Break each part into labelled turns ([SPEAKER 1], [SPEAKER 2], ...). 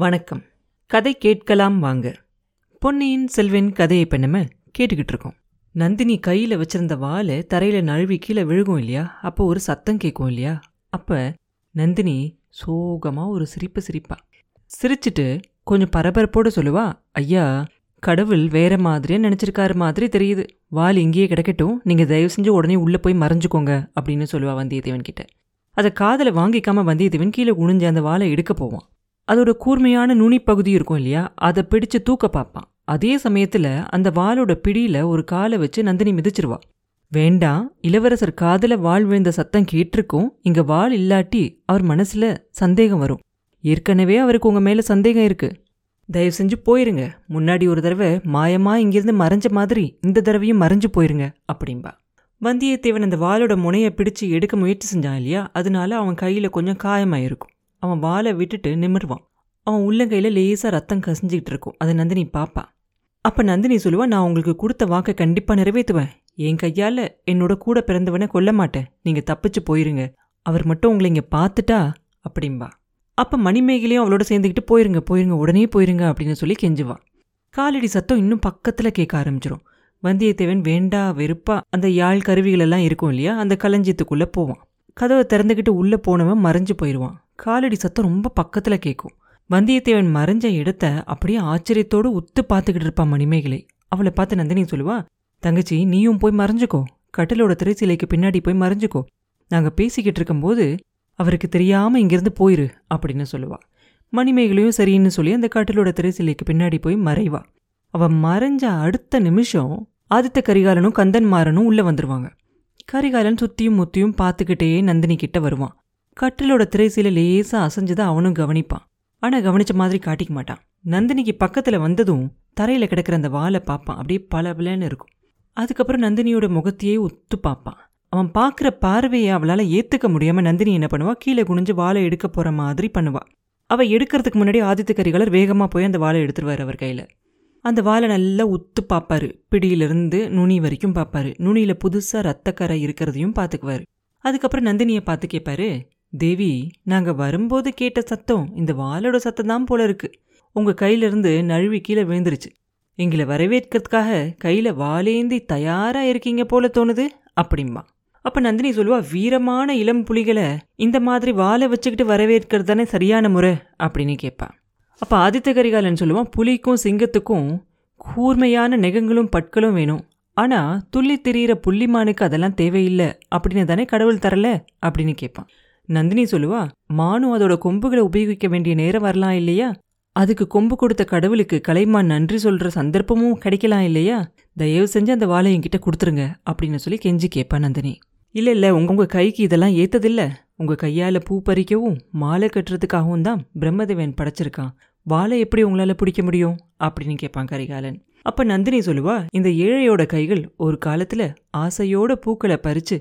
[SPEAKER 1] வணக்கம். கதை கேட்கலாம் வாங்க. பொன்னியின் செல்வன் கதையை இப்போ நம்ம கேட்டுக்கிட்டு இருக்கோம். நந்தினி கையில வச்சிருந்த வாழை தரையில நழுவி கீழே விழுகும் இல்லையா? அப்போ ஒரு சத்தம் கேட்கும் இல்லையா? அப்ப நந்தினி சோகமா ஒரு சிரிப்பு சிரிப்பா. சிரிச்சிட்டு கொஞ்சம் பரபரப்போடு சொல்லுவா ஐயா கடவுள் வேற மாதிரியே நினச்சிருக்காரு மாதிரி தெரியுது. வால் இங்கேயே கிடக்கட்டும். நீங்கள் தயவு செஞ்சு உடனே உள்ளே போய் மறைஞ்சுக்கோங்க அப்படின்னு சொல்லுவா வந்தியத்தேவன் கிட்ட. அதை காதில் வாங்கிக்காம வந்தியத்தேவன் கீழே குனிஞ்சு அந்த வாழை எடுக்க போவான். அதோட கூர்மையான நுனி பகுதி இருக்கும் இல்லையா? அதை பிடிச்சு தூக்க பார்ப்பான். அதே சமயத்துல அந்த வாளோட பிடியில ஒரு காலை வச்சு நந்தினி மிதிச்சிருவா. வேண்டாம் இளவரசர் காதல வாள் விழுந்த சத்தம் கேட்டிருக்கும். இங்க வாள் இல்லாட்டி அவர் மனசுல சந்தேகம் வரும். ஏற்கனவே அவருக்கு உங்க மேல சந்தேகம் இருக்கு. தயவு செஞ்சு போயிருங்க. முன்னாடி ஒரு தடவை மாயமா இங்கிருந்து மறைஞ்ச மாதிரி இந்த தடவையும் மறைஞ்சு போயிருங்க அப்படின்பா வந்தியத்தேவன் அந்த வாளோட முனையை பிடிச்சு எடுக்க முயற்சி செஞ்சான் இல்லையா? அதனால அவன் கையில கொஞ்சம் காயமாயிருக்கும். அவன் வாளை விட்டுட்டு நிமிர்வான். அவன் உள்ளங்கையில லேசா ரத்தம் கசிஞ்சிக்கிட்டு இருக்கும். அதை நந்தினி பாப்பா. அப்ப நந்தினி சொல்லுவா நான் உங்களுக்கு கொடுத்த வாக்கை கண்டிப்பாக நிறைவேற்றுவேன். என் கையால என்னோட கூட பிறந்தவனை கொல்ல மாட்டேன். நீங்கள் தப்பிச்சு போயிருங்க. அவர் மட்டும் உங்களை இங்கே பார்த்துட்டா? அப்படிம்பா. அப்ப மணிமேகலையும் அவளோட சேர்ந்துக்கிட்டு போயிருங்க போயிருங்க உடனே போயிருங்க அப்படின்னு சொல்லி கெஞ்சுவா. காலடி சத்தம் இன்னும் பக்கத்துல கேட்க ஆரம்பிச்சிடும் வந்தியத்தேவன் வேண்டா வெறுப்பா அந்த யாழ் கருவிகளெல்லாம் இருக்கும் இல்லையா அந்த களஞ்சியத்துக்குள்ளே போவான். கதவை திறந்துக்கிட்டு உள்ளே போனவன் மறைஞ்சு போயிடுவான் காலடி சத்தம் ரொம்ப பக்கத்துல கேட்கும் வந்தியத்தேவன் மறைஞ்ச இடத்த அப்படியே ஆச்சரியத்தோடு உத்து பார்த்துக்கிட்டு இருப்பான் மணிமேகலை. அவளை பார்த்து நந்தினி சொல்லுவா தங்கச்சி நீயும் போய் மறைஞ்சுக்கோ. கட்டிலோட திரைச்சிலைக்கு பின்னாடி போய் மறைஞ்சுக்கோ. நாங்க பேசிக்கிட்டு இருக்கும்போது அவருக்கு தெரியாம இங்கிருந்து போயிரு அப்படின்னு சொல்லுவா. மணிமேகலையும் சரின்னு சொல்லி அந்த கட்டிலோட திரைச்சிலைக்கு பின்னாடி போய் மறைவா. அவ மறைஞ்ச அடுத்த நிமிஷம் ஆதித்த கரிகாலனும் கந்தன்மாரனும் உள்ள வந்துருவாங்க. கரிகாலன் சுத்தியும் முத்தியும் பார்த்துக்கிட்டே நந்தினி கிட்ட வருவான். கட்டிலோட திரைசீல லேசா அசைஞ்சதை அவனும் கவனிப்பான். ஆனா கவனிச்ச மாதிரி காட்டிக்க மாட்டான். நந்தினிக்கு பக்கத்துல வந்ததும் தரையில கிடக்கிற அந்த வாழை பார்ப்பான். அப்படியே பளபளன்னு இருக்கும். அதுக்கப்புறம் நந்தினியோட முகத்தையே ஒத்து பார்ப்பான். அவன் பார்க்குற பார்வையை அவளால ஏத்துக்க முடியாம நந்தினி என்ன பண்ணுவா? கீழே குனிஞ்சு வாழை எடுக்க போற மாதிரி பண்ணுவா. அவ எடுக்கிறதுக்கு முன்னாடி ஆதித்த கரிகாலர் வேகமா போய் அந்த வாழை எடுத்துருவார் அவர் கையில. அந்த வாழை நல்லா உத்து பார்ப்பாரு. பிடியிலிருந்து நுனி வரைக்கும் பார்ப்பாரு. நுனியில புதுசா ரத்தக்கரை இருக்கிறதையும் பார்த்துக்குவாரு. அதுக்கப்புறம் நந்தினியை பார்த்து கேட்பாரு தேவி நாங்க வரும்போது கேட்ட சத்தம் இந்த வாளோட சத்தம் தான் போல இருக்கு. உங்க கையில இருந்து நழுவி கீழே விழுந்துருச்சு. எங்களை வரவேற்கிறதுக்காக கையில வாலேந்தி தயாரா இருக்கீங்க போல தோணுது அப்படிம்பா. அப்ப நந்தினி சொல்லுவா வீரமான இளம் புலிகளை இந்த மாதிரி வாழை வச்சுக்கிட்டு வரவேற்கிறது தானே சரியான முறை அப்படின்னு கேட்பா அப்ப ஆதித்த கரிகாலன் சொல்லுவான் புலிக்கும் சிங்கத்துக்கும் கூர்மையான நெகங்களும் பற்களும் வேணும். ஆனால் துள்ளி திரியிற புள்ளிமானுக்கு அதெல்லாம் தேவையில்லை அப்படின்னு தானே கடவுள் தரல அப்படின்னு கேட்பான் நந்தினி சொல்லுவா மானு அதோட கொம்புகளை உபயோகிக்க வேண்டிய நேரம் வரலாம் இல்லையா? அதுக்கு கொம்பு கொடுத்த கடவுளுக்கு கலைமான் நன்றி சொல்ற சந்தர்ப்பமும் கிடைக்கலாம் இல்லையா? தயவு செஞ்சு அந்த வாழை என்கிட்ட கொடுத்துருங்க அப்படின்னு சொல்லி கெஞ்சி கேட்பா நந்தினி. இல்ல இல்ல உங்க உங்க கைக்கு இதெல்லாம் ஏத்ததில்ல. உங்க கையால பூ பறிக்கவும் மாலை கட்டுறதுக்காகவும் தான் பிரம்மதேவன் படைச்சிருக்கான். வாழை எப்படி உங்களால பிடிக்க முடியும்? அப்படின்னு கேட்பான் கரிகாலன். அப்ப நந்தினி சொல்லுவா இந்த ஏழையோட கைகள் ஒரு காலத்துல ஆசையோட பூக்களை பறிச்சு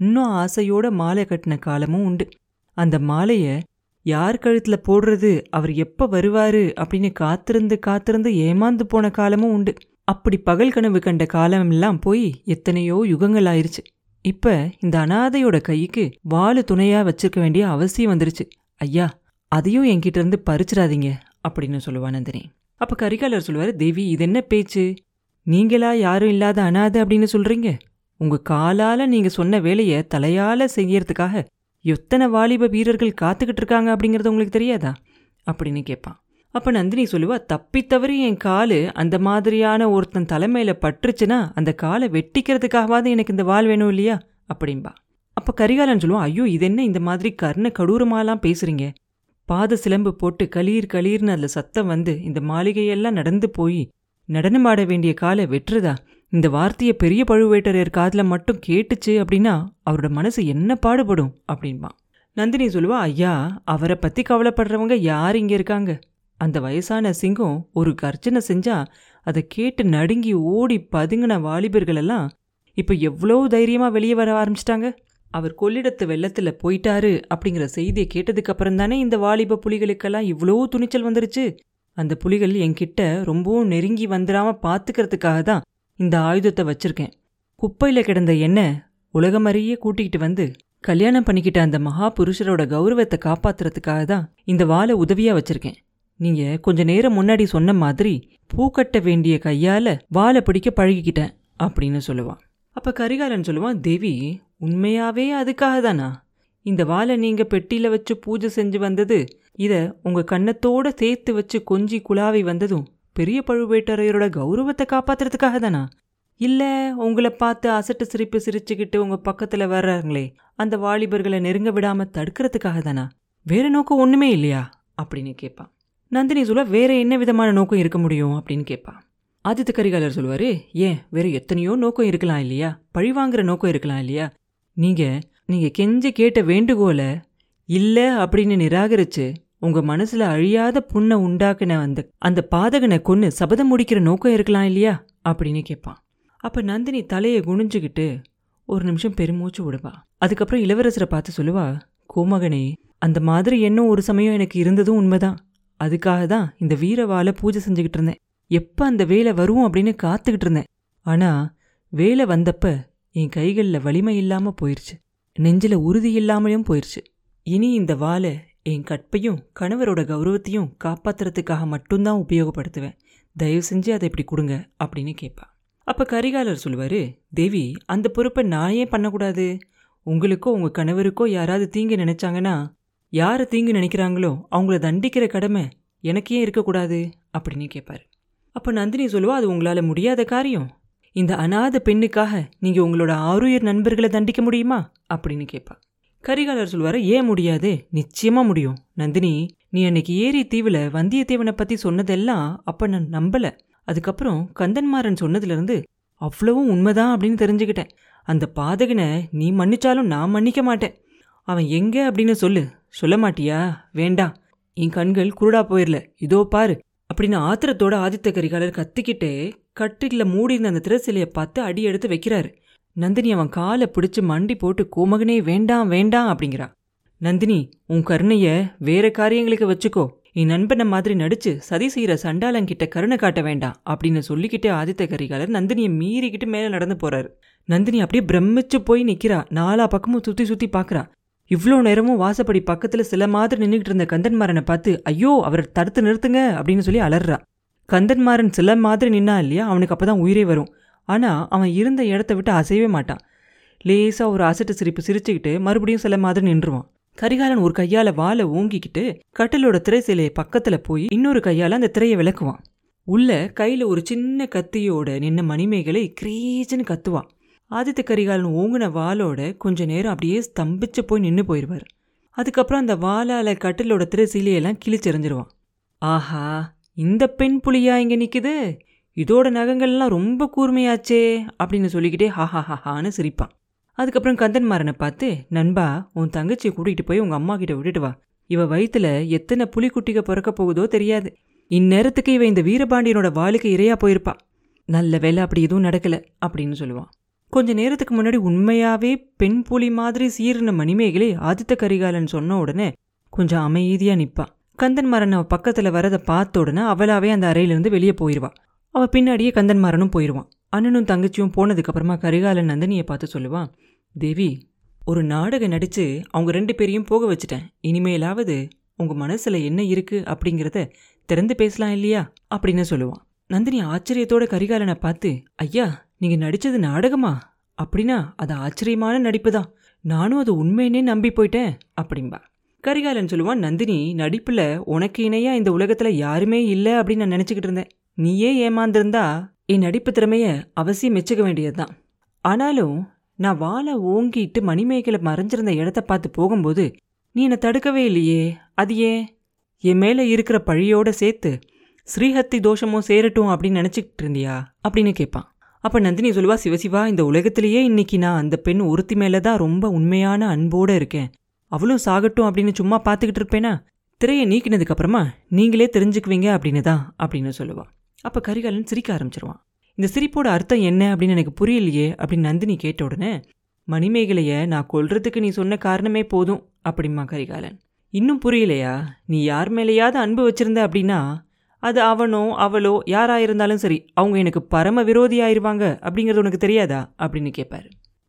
[SPEAKER 1] இன்னும் ஆசையோட மாலை கட்டின காலமும் உண்டு. அந்த மாலைய யார் கழுத்துல போடுறது? அவர் எப்ப வருவாரு? அப்படின்னு காத்திருந்து காத்திருந்து ஏமாந்து போன காலமும் உண்டு. அப்படி பகல் கனவு கண்ட காலமெல்லாம் போய் எத்தனையோ யுகங்கள் ஆயிருச்சு. இப்ப இந்த அனாதையோட கைக்கு வாளு துணையா வச்சிருக்க வேண்டிய அவசியம் வந்துருச்சு. ஐயா அதையும் என்கிட்ட இருந்து பறிச்சிடாதீங்க அப்படின்னு சொல்லுவா நந்தினி. அப்ப கரிகாலர் சொல்லுவாரு தேவி இது என்ன பேச்சு? நீங்களா யாரும் இல்லாத அனாதை அப்படின்னு சொல்றீங்க? உங்க காலால நீங்க சொன்ன வேலைய தலையால செய்யறதுக்காக எத்தனை வாலிப வீரர்கள் காத்துக்கிட்டு இருக்காங்க அப்படிங்கறது உங்களுக்கு தெரியாதா? அப்படின்னு கேட்பான் அப்ப நந்தினி சொல்லுவா தப்பி தவறி என் காலு அந்த மாதிரியான ஒருத்தன் தலைமையில பட்டுருச்சுன்னா அந்த காலை வெட்டிக்கிறதுக்காகவாது எனக்கு இந்த வால் வேணும் இல்லையா? அப்படின்பா அப்ப கரிகாலன் சொல்லுவான் ஐயோ இது என்ன இந்த மாதிரி கர்ண கடூரமாலாம் பேசுறீங்க? பாத சிலம்பு போட்டு களீர் களீர்னு அதுல சத்தம் வந்து இந்த மாளிகையெல்லாம் நடந்து போய் நடனமாட வேண்டிய காலை வெட்டுறதா? இந்த வார்த்தையை பெரிய பழுவேட்டரையர் காதில் மட்டும் கேட்டுச்சு அப்படின்னா அவரோட மனசு என்ன பாடுபடும் அப்படின்பா. நந்தினி சொல்லுவா ஐயா அவரை பற்றி கவலைப்படுறவங்க யார் இங்கே இருக்காங்க? அந்த வயசான சிங்கம் ஒரு கர்ஜனை செஞ்சா அதை கேட்டு நடுங்கி ஓடி பதுங்கின வாலிபர்கள் எல்லாம் இப்போ எவ்வளோ தைரியமாக வெளியே வர ஆரம்பிச்சிட்டாங்க? அவர் கொள்ளிடத்து வெள்ளத்தில் போயிட்டாரு அப்படிங்கிற செய்தியை கேட்டதுக்கு அப்புறம் தானே இந்த வாலிப புலிகளுக்கெல்லாம் இவ்வளோ துணிச்சல் வந்துருச்சு? அந்த புலிகள் என்கிட்ட ரொம்பவும் நெருங்கி வந்துடாம பார்த்துக்கிறதுக்காக தான் இந்த ஆயுதத்தை வச்சிருக்கேன். குப்பையில் கிடந்த என்ன உலகமறியே கூட்டிகிட்டு வந்து கல்யாணம் பண்ணிக்கிட்ட அந்த மகா புருஷரோட கௌரவத்தை காப்பாத்துறதுக்காக தான் இந்த வாழை உதவியாக வச்சிருக்கேன். நீங்கள் கொஞ்ச நேரம் முன்னாடி சொன்ன மாதிரி பூ கட்ட வேண்டிய கையால் வாழை பிடிக்க பழகிக்கிட்டேன் அப்படின்னு சொல்லுவான். அப்போ கரிகாலன் சொல்லுவான் தேவி உண்மையாகவே அதுக்காக தானா? இந்த வாழை நீங்கள் பெட்டியில் வச்சு பூஜை செஞ்சு வந்தது இதை உங்கள் கன்னத்தோடு சேர்த்து வச்சு கொஞ்சி குழாவி வந்ததும் பெரிய பழுவேட்டரையரோட கௌரவத்தை காப்பாத்துறதுக்காக தானா இல்ல உங்களை பார்த்து அசட்டு சிரிப்பு சிரிச்சுக்கிட்டு உங்க பக்கத்துல வர்றாங்களே அந்த வாலிபர்களை நெருங்க விடாம தடுக்கிறதுக்காக தானா வேற நோக்கம் ஒண்ணுமே இல்லையா? அப்படின்னு கேட்பான் நந்தினி சொல்ல வேற என்ன விதமான நோக்கம் இருக்க முடியும் அப்படின்னு கேட்பான் ஆதித்த கரிகாலர் சொல்லுவாரு ஏன் வேற எத்தனையோ நோக்கம் இருக்கலாம் இல்லையா? பழி வாங்குற நோக்கம் இருக்கலாம் இல்லையா? நீங்க நீங்க கெஞ்சி கேட்ட வேண்டுகோளை இல்ல அப்படின்னு நிராகரிச்சு உங்க மனசுல அழியாத புண்ணை உண்டாக்குன அந்த அந்த பாதகனை கொன்று சபதம் முடிக்கிற நோக்கம் இருக்கலாம் இல்லையா? அப்படின்னு கேட்பான் அப்ப நந்தினி தலையை குனிஞ்சுக்கிட்டு ஒரு நிமிஷம் பெருமூச்சு விடுவா. அதுக்கப்புறம் இளவரசரை பார்த்து சொல்லுவா கோமகனே அந்த மாதிரி எண்ணம் ஒரு சமயம் எனக்கு இருந்ததும் உண்மைதான். அதுக்காக தான் இந்த வீரவாலை பூஜை செஞ்சுக்கிட்டு இருந்தேன். எப்போ அந்த வேலை வரும் அப்படின்னு காத்துக்கிட்டு இருந்தேன். ஆனா வேலை வந்தப்ப என் கைகளில் வலிமை இல்லாமல் போயிடுச்சு நெஞ்சில உறுதி இல்லாமலையும் போயிருச்சு. இனி இந்த வாலை என் கற்பையும் கணவரோட கௌரவத்தையும் காப்பாத்துறதுக்காக மட்டும்தான் உபயோகப்படுத்துவேன். தயவு செஞ்சு அதை இப்படி கொடுங்க அப்படின்னு கேட்பா அப்போ கரிகாலர் சொல்லுவாரு தேவி அந்த பொறுப்பை நான் ஏன் பண்ணக்கூடாது? உங்களுக்கோ உங்க கணவருக்கோ யாராவது தீங்கு நினைச்சாங்கன்னா யாரை தீங்கு நினைக்கிறாங்களோ அவங்கள தண்டிக்கிற கடமை எனக்கு ஏன் இருக்கக்கூடாது? அப்படின்னு கேட்பாரு அப்போ நந்தினி சொல்லுவா அது உங்களால முடியாத காரியம். இந்த அனாத பெண்ணுக்காக நீங்கள் உங்களோட ஆருயிர் நண்பர்களை தண்டிக்க முடியுமா? அப்படின்னு கேட்பா கரிகாலர் சொல்வாரு ஏன் முடியாது? நிச்சயமா முடியும். நந்தினி நீ அன்னைக்கு ஏரி தீவுல வந்தியத்தேவனை பத்தி சொன்னதெல்லாம் அப்ப நான் நம்பல. அதுக்கப்புறம் கந்தன்மாறன் சொன்னதுல இருந்து அவ்வளவும் உண்மைதான் அப்படின்னு தெரிஞ்சுக்கிட்டேன். அந்த பாதகனை நீ மன்னிச்சாலும் நான் மன்னிக்க மாட்டேன். அவன் எங்க அப்படின்னு சொல்லு. சொல்ல மாட்டியா? வேண்டாம். என் கண்கள் குருடா போயிடல இதோ பாரு. அப்படின்னு ஆத்திரத்தோட ஆதித்த கரிகாலர் கத்திக்கிட்டே கட்டில மூடியிருந்த அந்த திரைசிலையை பார்த்து அடி எடுத்து வைக்கிறாரு. நந்தினி அவன் காலை பிடிச்சு மண்டி போட்டு கோமகனே வேண்டாம் வேண்டாம் அப்படிங்கிறா நந்தினி உன் கருணைய வேற காரியங்களுக்கு வச்சுக்கோ. என் நண்பனை மாதிரி நடிச்சு சதி செய்கிற சண்டாளங்கிட்ட கருணை காட்ட வேண்டாம் அப்படின்னு சொல்லிக்கிட்டு ஆதித்த கரிகாலர் நந்தினியை மீறிக்கிட்டு மேலே நடந்து போறாரு. நந்தினி அப்படியே பிரமிச்சு போய் நிற்கிறா நாலா பக்கமும் சுற்றி சுற்றி பார்க்குறா இவ்வளோ நேரமும் வாசப்படி பக்கத்தில் சில மாதிரி நின்றுக்கிட்டு இருந்த கந்தன்மாரனை பார்த்து ஐயோ அவரை தடுத்து நிறுத்துங்க அப்படின்னு சொல்லி அலறா. கந்தன்மாரன் சில மாதிரி நின்னா இல்லையா அவனுக்கு அப்பதான் உயிரே வரும். ஆனால் அவன் இருந்த இடத்த விட்டு அசையவே மாட்டான். லேசாக ஒரு அசட்டு சிரிப்பு சிரிச்சுக்கிட்டு மறுபடியும் சில மாதிரி நின்றுவான். கரிகாலன் ஒரு கையால் வாழை ஓங்கிக்கிட்டு கட்டிலோட திரை சிலையை பக்கத்தில் போய் இன்னொரு கையால் அந்த திரையை விளக்குவான். உள்ள கையில் ஒரு சின்ன கத்தியோட நின்ன மணிமேகலை கிரீச்சுன்னு கத்துவான். ஆதித்த கரிகாலன் ஓங்கின வாளோட கொஞ்ச நேரம் அப்படியே ஸ்தம்பிச்சு போய் நின்று போயிடுவார் அதுக்கப்புறம் அந்த வாளால கட்டிலோட திரை சிலையெல்லாம் கிழிச்செறிஞ்சிருவான். ஆஹா இந்த பெண் புலியா இங்கே நிற்குது இதோட நகங்கள்லாம் ரொம்ப கூர்மையாச்சே அப்படின்னு சொல்லிக்கிட்டே ஹாஹா ஹாஹான்னு சிரிப்பான். அதுக்கப்புறம் கந்தன்மாரனை பார்த்து நண்பா உன் தங்கச்சியை கூட்டிகிட்டு போய் உங்கள் அம்மா கிட்ட விட்டுட்டு வா. இவ வயிற்றுல எத்தனை புலிக்குட்டிக பிறக்க போகுதோ தெரியாது. இந்நேரத்துக்கு இவ இந்த வீரபாண்டியனோட வாளுக்கு இரையா போயிருப்பா. நல்ல வேலை அப்படி எதுவும் நடக்கல அப்படின்னு சொல்லுவான். கொஞ்ச நேரத்துக்கு முன்னாடி உண்மையாவே பெண் புலி மாதிரி சீர்ன மணிமேகலை ஆதித்த கரிகாலன் சொன்ன உடனே கொஞ்சம் அமைதியாக நிற்பான் கந்தன்மாரன் அவ பக்கத்தில் வரதை பார்த்த உடனே அவளாவே அந்த அறையிலிருந்து வெளியே போயிடுவா அவள் பின்னாடியே கந்தன்மாரனும் போயிடுவான் அண்ணனும் தங்கச்சியும் போனதுக்கப்புறமா கரிகாலன் நந்தினியை பார்த்து சொல்லுவான் தேவி ஒரு நாடகம் நடித்து அவங்க ரெண்டு பேரையும் போக வச்சுட்டேன். இனிமேலாவது உங்கள் மனசில் என்ன இருக்குது அப்படிங்கிறத திறந்து பேசலாம் இல்லையா? அப்படின்னு சொல்லுவான். நந்தினி ஆச்சரியத்தோட கரிகாலனை பார்த்து ஐயா நீங்கள் நடித்தது நாடகமா? அப்படின்னா அது ஆச்சரியமான நடிப்பு தான் நானும் அது உண்மையினே நம்பி போயிட்டேன் அப்படின்பா கரிகாலன் சொல்லுவான் நந்தினி நடிப்பில் உனக்கு இணையாக இந்த உலகத்தில் யாருமே இல்லை அப்படின்னு நான் நினச்சிக்கிட்டு இருந்தேன். நீயே ஏமாந்திருந்தா என் நடிப்பு திறமைய அவசியம் மெச்சுக்க வேண்டியதுதான். ஆனாலும் நான் வாழை ஓங்கிட்டு மணிமேகலை மறைஞ்சிருந்த இடத்த பார்த்து போகும்போது நீ என்னை தடுக்கவே இல்லையே அது ஏன்? என் மேல இருக்கிற பழியோட சேர்த்து ஸ்ரீஹத்தி தோஷமும் சேரட்டும் அப்படின்னு நினச்சிக்கிட்டு இருந்தியா? அப்படின்னு கேட்பான் அப்போ நந்தினி சொல்லுவா சிவசிவா இந்த உலகத்திலேயே இன்னைக்கு நான் அந்த பெண் ஒருத்தி மேலே தான் ரொம்ப உண்மையான அன்போட இருக்கேன். அவளும் சாகட்டும் அப்படின்னு சும்மா பார்த்துக்கிட்டு இருப்பேனா? திரையை நீக்கினதுக்கப்புறமா நீங்களே தெரிஞ்சுக்குவீங்க அப்படின்னு தான் அப்படின்னு சொல்லுவாள் அப்போ கரிகாலன் சிரிக்க ஆரம்பிச்சிருவான். இந்த சிரிப்போட அர்த்தம் என்ன அப்படின்னு எனக்கு புரியலையே அப்படின்னு நந்தினி கேட்ட உடனே மணிமேகலைய நான் கொல்றதுக்கு நீ சொன்ன காரணமே போதும் அப்படிம்மா கரிகாலன். இன்னும் புரியலையா? நீ யார் மேலேயாவது அன்பு வச்சிருந்த அப்படின்னா அது அவனோ அவளோ யாராக இருந்தாலும் சரி அவங்க எனக்கு பரம விரோதியாயிருவாங்க அப்படிங்கிறது உனக்கு தெரியாதா? அப்படின்னு கேட்பாரு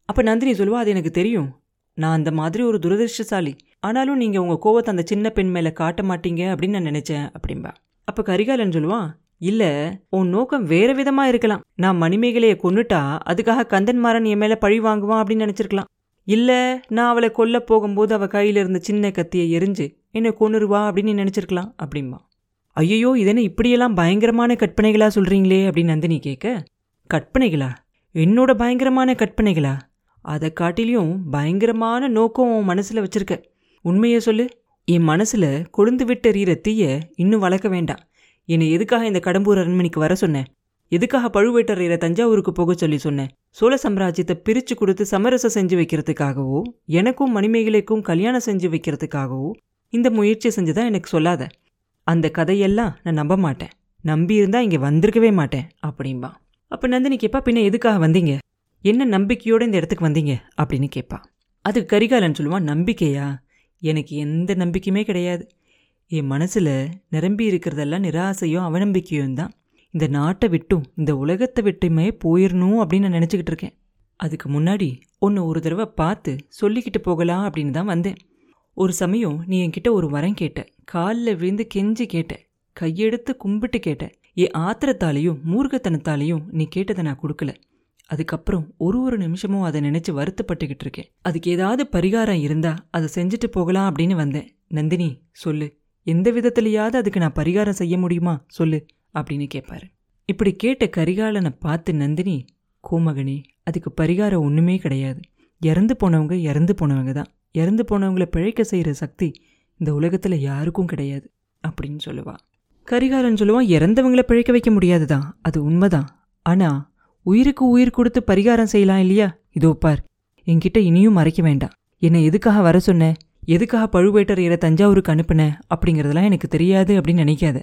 [SPEAKER 1] அப்போ நந்தினி சொல்லுவா அது எனக்கு தெரியும். நான் அந்த மாதிரி ஒரு துரதிருஷ்டசாலி. ஆனாலும் நீங்கள் உங்கள் கோவத்தை அந்த சின்ன பெண் மேலே காட்ட மாட்டீங்க அப்படின்னு நான் நினச்சேன் அப்படிம்பா. அப்போ கரிகாலன் சொல்லுவான் இல்ல உன் நோக்கம் வேற விதமா இருக்கலாம். நான் மணிமேகலையை கொன்னுட்டா அதுக்காக கந்தன்மாரன் என் மேல பழி வாங்குவான் அப்படின்னு நினைச்சிருக்கலாம். இல்ல நான் அவளை கொல்ல போகும்போது அவ கையில இருந்த சின்ன கத்தியை எரிஞ்சு என்னை கொன்னுருவா அப்படின்னு நினைச்சிருக்கலாம் அப்படிம்பா. ஐயோ இதென்ன இப்படியெல்லாம் பயங்கரமான கற்பனைகளா சொல்றீங்களே அப்படின்னு நந்தினி கேட்க கற்பனைகளா? என்னோட பயங்கரமான கற்பனைகளா? அதை காட்டிலையும் பயங்கரமான நோக்கம் உன் மனசுல வச்சிருக்க. உண்மையை சொல்லு. என் மனசுல கொழுந்து விட்டு எறிகிற தீய இன்னும் வளர்க்க வேண்டாம். என்னை எதுக்காக இந்த கடம்பூர் அரண்மனைக்கு வர சொன்னேன் எதுக்காக பழுவேட்டரையரை தஞ்சாவூருக்கு போக சொல்லி சொன்னேன் சோழ சாம்ராஜ்யத்தை பிரிச்சு கொடுத்து சமரசம் செஞ்சு வைக்கிறதுக்காகவோ எனக்கும் மணிமேகலைக்கும் கல்யாணம் செஞ்சு வைக்கிறதுக்காகவோ இந்த முயற்சி செஞ்சுதான் எனக்கு சொல்லாத. அந்த கதையெல்லாம் நான் நம்ப மாட்டேன். நம்பியிருந்தா இங்கே வந்திருக்கவே மாட்டேன் அப்படின்பா அப்போ நந்தினி கேப்பா பின்ன எதுக்காக வந்தீங்க? என்ன நம்பிக்கையோடு இந்த இடத்துக்கு வந்தீங்க? அப்படின்னு கேட்பா அதுக்கு கரிகாலன் சொல்லுவான் நம்பிக்கையா? எனக்கு எந்த நம்பிக்கையுமே கிடையாது. என் மனசில் நிரம்பி இருக்கிறதெல்லாம் நிராசையும் அவநம்பிக்கையும் தான். இந்த நாட்டை விட்டும் இந்த உலகத்தை விட்டுமே போயிடணும் அப்படின்னு நான் நினச்சிக்கிட்டு இருக்கேன். அதுக்கு முன்னாடி ஒன்று ஒரு தடவை பார்த்து சொல்லிக்கிட்டு போகலாம் அப்படின்னு தான் வந்தேன். ஒரு சமயம் நீ என்கிட்ட ஒரு வரம் கேட்ட காலில் விழுந்து கெஞ்சி கேட்ட கையெடுத்து கும்பிட்டு கேட்ட என் ஆத்திரத்தாலையும் மூர்க்கத்தனத்தாலேயும் நீ கேட்டதை நான் கொடுக்கல. அதுக்கப்புறம் ஒரு ஒரு நிமிஷமும் அதை நினச்சி வருத்தப்பட்டுக்கிட்டு இருக்கேன். அதுக்கு ஏதாவது பரிகாரம் இருந்தால் அதை செஞ்சுட்டு போகலாம் அப்படின்னு வந்தேன். நந்தினி சொல்லு. எந்த விதத்திலையாவது அதுக்கு நான் பரிகாரம் செய்ய முடியுமா? சொல்லு அப்படின்னு கேட்பாரு இப்படி கேட்ட கரிகாலனை பார்த்து நந்தினி கோமகனே அதுக்கு பரிகாரம் ஒன்றுமே கிடையாது. இறந்து போனவங்க இறந்து போனவங்க தான். இறந்து போனவங்கள பிழைக்க செய்கிற சக்தி இந்த உலகத்தில் யாருக்கும் கிடையாது அப்படின்னு சொல்லுவா. கரிகாலன் சொல்லுவான் இறந்தவங்கள பிழைக்க வைக்க முடியாது தான். அது உண்மைதான் ஆனால் உயிருக்கு உயிர் கொடுத்து பரிகாரம் செய்யலாம் இல்லையா? இதோ பார் என்கிட்ட இனியும் மறைக்க வேண்டாம். என்னை எதுக்காக வர சொன்னேன் எதுக்காக பழுவேட்டரையரை தஞ்சாவூருக்கு அனுப்பின அப்படிங்கிறதெல்லாம் எனக்கு தெரியாது அப்படின்னு நினைக்காத.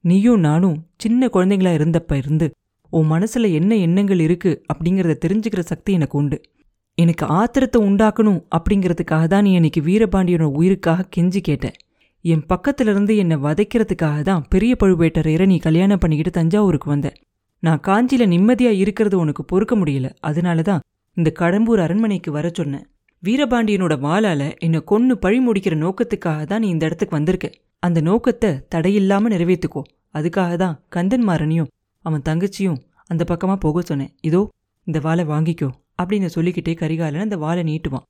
[SPEAKER 1] நீயும் நானும் சின்ன குழந்தைங்களா இருந்தப்ப இருந்து உன் மனசுல என்ன எண்ணங்கள் இருக்கு அப்படிங்கிறத தெரிஞ்சுக்கிற சக்தி எனக்கு உண்டு. எனக்கு ஆத்திரத்தை உண்டாக்கணும் அப்படிங்கிறதுக்காக தான் நீ எனக்கு வீரபாண்டியனோட உயிருக்காக கெஞ்சி கேட்ட. என் பக்கத்துல இருந்து என்னை வதைக்கிறதுக்காக தான் பெரிய பழுவேட்டரையரை நீ கல்யாணம் பண்ணிக்கிட்டு தஞ்சாவூருக்கு வந்த. நான் காஞ்சியில நிம்மதியா இருக்கிறது உனக்கு பொறுக்க முடியல. அதனால தான் இந்த கடம்பூர் அரண்மனைக்கு வர சொன்னேன். வீரபாண்டியனோட வாளால என்னை கொன்னு பழி முடிக்கிற நோக்கத்துக்காக தான் நீ இந்த இடத்துக்கு வந்திருக்க. அந்த நோக்கத்தை தடையில்லாம நிறைவேத்துக்கோ. அதுக்காக தான் கந்தன்மாறனையும் அவன் தங்கச்சியும் அந்த பக்கமா போக சொன்னேன். இதோ இந்த வாழை வாங்கிக்கோ அப்படின்னு சொல்லிக்கிட்டே கரிகாலன் அந்த வாழை நீட்டுவான்.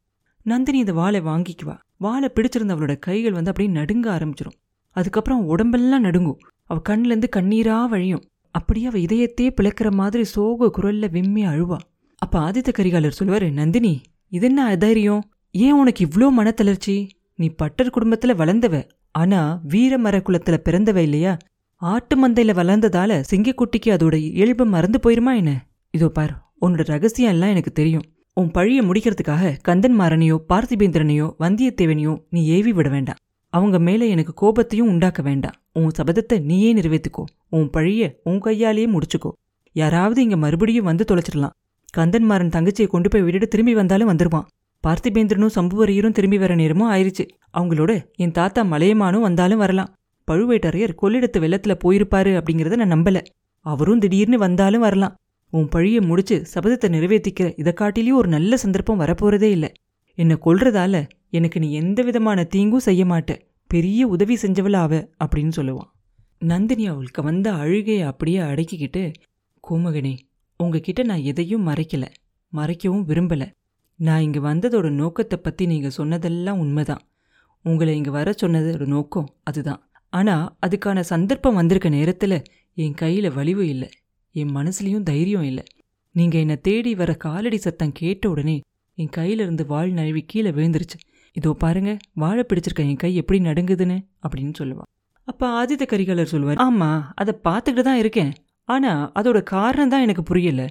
[SPEAKER 1] நந்தினி இந்த வாழை வாங்கிக்குவா. வாளை பிடிச்சிருந்த அவளோட கைகள் வந்து அப்படியே நடுங்க ஆரம்பிச்சிடும் அதுக்கப்புறம் உடம்பெல்லாம் நடுங்கும். அவ கண்ணிலேருந்து கண்ணீரா வழியும். அப்படியே அவ இதயத்தையே பிளக்கிற மாதிரி சோக குரல்ல விம்மி அழுவா. அப்ப ஆதித்த கரிகாலர் சொல்லுவாரு நந்தினி இது என்ன அதைரியம்? ஏன் உனக்கு இவ்ளோ மனத்தளர்ச்சி? நீ பட்டர் குடும்பத்துல வளர்ந்தவ. ஆனா வீரமர குலத்துல பிறந்தவ இல்லையா? ஆட்டு மந்தையில வளர்ந்ததால சிங்கக்குட்டிக்கு அதோட இயல்பு மறந்து போயிருமா என்ன? இதோ பார் உன்னோட ரகசியம் எல்லாம் எனக்கு தெரியும். உன் பழிய முடிக்கிறதுக்காக கந்தன்மாரனையோ பார்த்திபேந்திரனையோ வந்தியத்தேவனையோ நீ ஏவி விட வேண்டாம். அவங்க மேல எனக்கு கோபத்தையும் உண்டாக்க வேண்டாம். உன் சபதத்தை நீயே நிறைவேத்துக்கோ. உன் பழிய உன் கையாலேயே முடிச்சுக்கோ. யாராவது இங்க மறுபடியும் வந்து தொலைச்சிடலாம். கந்தன்மாறன் தங்கச்சியை கொண்டு போய் விட்டுட்டு திரும்பி வந்தாலும் வந்துருவான். பார்த்திபேந்திரனும் சம்புவரையரும் திரும்பி வர நேரமும் ஆயிருச்சு. அவங்களோட என் தாத்தா மலையமானும் வந்தாலும் வரலாம். பழுவேட்டரையர் கொள்ளிடத்து வெள்ளத்துல போயிருப்பாரு அப்படிங்கறத நான் நம்பல. அவரும் திடீர்னு வந்தாலும் வரலாம். உன் பழிய முடிச்சு சபதத்தை நிறைவேற்றிக்கிற இதை காட்டிலேயும் ஒரு நல்ல சந்தர்ப்பம் வரப்போறதே இல்ல. என்னை கொல்றதால எனக்கு நீ எந்த விதமான தீங்கும் செய்ய மாட்ட. பெரிய உதவி செஞ்சவள அவ அப்படின்னு சொல்லுவான். நந்தினி அவளுக்கு வந்த அழுகையை அப்படியே அடக்கிக்கிட்டு கோமகனே உங்ககிட்ட நான் எதையும் மறைக்கல. மறைக்கவும் விரும்பல. நான் இங்கே வந்ததோட நோக்கத்தை பற்றி நீங்கள் சொன்னதெல்லாம் உண்மைதான். உங்களை இங்கே வர சொன்னதோட நோக்கம் அதுதான். ஆனால் அதுக்கான சந்தர்ப்பம் வந்திருக்க நேரத்தில் என் கையில் வலிவு இல்லை. என் மனசுலயும் தைரியம் இல்லை. நீங்கள் என்னை தேடி வர காலடி சத்தம் கேட்ட உடனே என் கையில இருந்து வாழ் நழுவி கீழே விழுந்துருச்சு. இதோ பாருங்க வாழை பிடிச்சிருக்க என் கை எப்படி நடுங்குதுன்னு அப்படின்னு சொல்லுவா. அப்போ ஆதித்த கரிகாலர் சொல்லுவார் ஆமாம் அதை பார்த்துக்கிட்டு தான் இருக்கேன். ஆனா அதோட காரணம் தான் எனக்கு புரியல.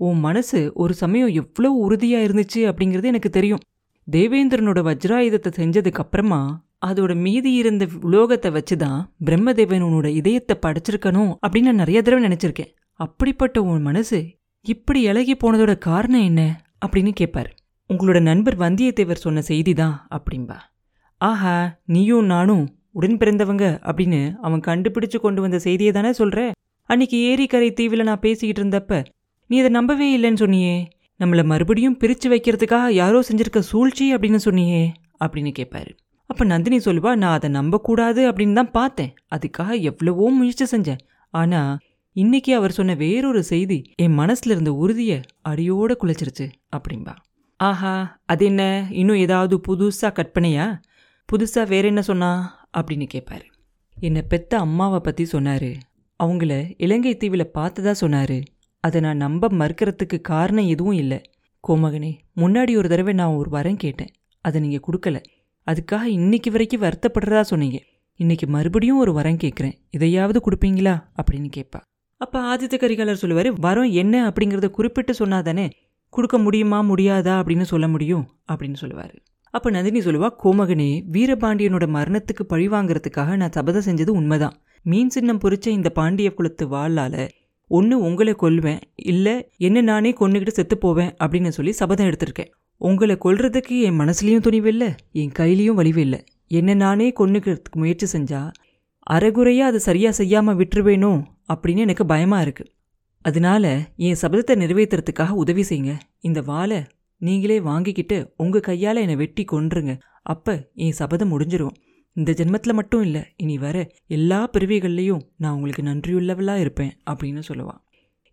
[SPEAKER 1] உன் மனசு ஒரு சமயம் எவ்வளோ உறுதியா இருந்துச்சு அப்படிங்கிறது எனக்கு தெரியும். தேவேந்திரனோட வஜ்ராயுதத்தை செஞ்சதுக்கு அப்புறமா அதோட மீதி இருந்த உலோகத்தை வச்சு தான் பிரம்மதேவன் உன்னோட இதயத்தை படைச்சிருக்கணும் அப்படின்னு நான் நிறைய தடவை நினைச்சிருக்கேன். அப்படிப்பட்ட உன் மனசு இப்படி இலகி போனதோட காரணம் என்ன அப்படின்னு கேட்பாரு உங்களோட நண்பர் வந்தியத்தேவர் சொன்ன செய்தி தான் அப்படின்பா ஆஹா நீயும் நானும் உடன் பிறந்தவங்க அப்படின்னு அவன் கண்டுபிடிச்சு கொண்டு வந்த செய்தியை தானே சொல்ற? அன்னைக்கு ஏரிக்கரை தீவில் நான் பேசிக்கிட்டு இருந்தப்ப நீ அதை நம்பவே இல்லைன்னு சொன்னியே. நம்மளை மறுபடியும் பிரித்து வைக்கிறதுக்காக யாரோ செஞ்சிருக்க சூழ்ச்சி அப்படின்னு சொன்னியே அப்படின்னு கேட்பாரு அப்போ நந்தினி சொல்லுவா நான் அதை நம்பக்கூடாது அப்படின்னு தான் பார்த்தேன். அதுக்காக எவ்வளவோ முயற்சி செஞ்சேன். ஆனால் இன்னைக்கு அவர் சொன்ன வேறொரு செய்தி என் மனசுல இருந்த உறுதியை அடியோட குலைச்சிருச்சு அப்படின்பா ஆஹா அது என்ன? இன்னும் ஏதாவது புதுசாக கற்பனையா புதுசாக வேற என்ன சொன்னா? அப்படின்னு கேட்பாரு என்னை பெத்த அம்மாவை பற்றி சொன்னார். அவங்கள இலங்கை தீவில் பார்த்ததா சொன்னாரு. அதை நான் நம்ப மறுக்கிறதுக்கு காரணம் எதுவும் இல்லை. கோமகனே முன்னாடி ஒரு தடவை நான் ஒரு வரம் கேட்டேன். அதை நீங்கள் கொடுக்கல. அதுக்காக இன்னைக்கு வரைக்கும் வருத்தப்படுறதா சொன்னீங்க. இன்னைக்கு மறுபடியும் ஒரு வரம் கேட்குறேன் இதையாவது கொடுப்பீங்களா? அப்படின்னு கேட்பா அப்போ ஆதித்த கரிகாலர் சொல்லுவார் வரம் என்ன? அப்படிங்கிறத குறிப்பிட்டு சொன்னாதானே கொடுக்க முடியுமா முடியாதா? அப்படின்னு சொல்ல முடியும் அப்படின்னு சொல்லுவார். அப்போ நந்தினி சொல்லுவா கோமகனே வீரபாண்டியனோட மரணத்துக்கு பழி வாங்குறதுக்காக நான் சபதம் செஞ்சது உண்மைதான். மீன் சின்னம் பொறிச்ச இந்த பாண்டிய குலத்து வாளால ஒன்று உங்களை கொல்வேன் இல்லை என்ன நானே கொன்னுக்கிட்டு செத்து போவேன் அப்படின்னு சொல்லி சபதம் எடுத்திருக்கேன். உங்களை கொல்றதுக்கு என் மனசுலையும் துணிவில்லை என் கையிலையும் வலிவில்லை. என்ன நானே கொன்னுக்கிறதுக்கு முயற்சி செஞ்சா அரைகுறையாக அதை சரியாக செய்யாமல் விட்டுருவேணும் அப்படின்னு எனக்கு பயமாக இருக்கு. அதனால என் சபதத்தை நிறைவேற்றுறதுக்காக உதவி செய்யுங்க. இந்த வாழை நீங்களே வாங்கிக்கிட்டு உங்கள் கையால் என்னை வெட்டி கொன்றுங்க. அப்போ என் சபதம் முடிஞ்சிரும். இந்த ஜென்மத்தில் மட்டும் இல்லை இனி வர எல்லா பிறவிகள்லையும் நான் உங்களுக்கு நன்றியுள்ளவளாக இருப்பேன் அப்படின்னு சொல்லுவான்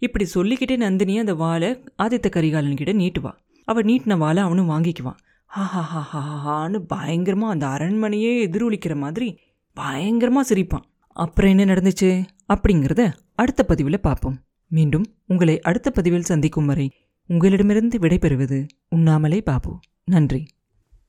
[SPEAKER 1] இப்படி சொல்லிக்கிட்டே நந்தினி அந்த வாழை ஆதித்த கரிகாலன் கிட்ட நீட்டுவா. அவள் நீட்டின வாழை அவனும் வாங்கிக்குவான் ஹா ஹா ஹா ஹான்னு பயங்கரமாக அந்த அரண்மனையே எதிரொலிக்கிற மாதிரி பயங்கரமாக சிரிப்பான். அப்புறம் என்ன நடந்துச்சு? அப்படிங்கிறத அடுத்த பதிவில் பார்ப்போம் மீண்டும் உங்களை அடுத்த பதிவில் சந்திக்கும் வரை உங்களிடமிருந்து விடைபெறுவது உண்ணாமலே பாபு. நன்றி.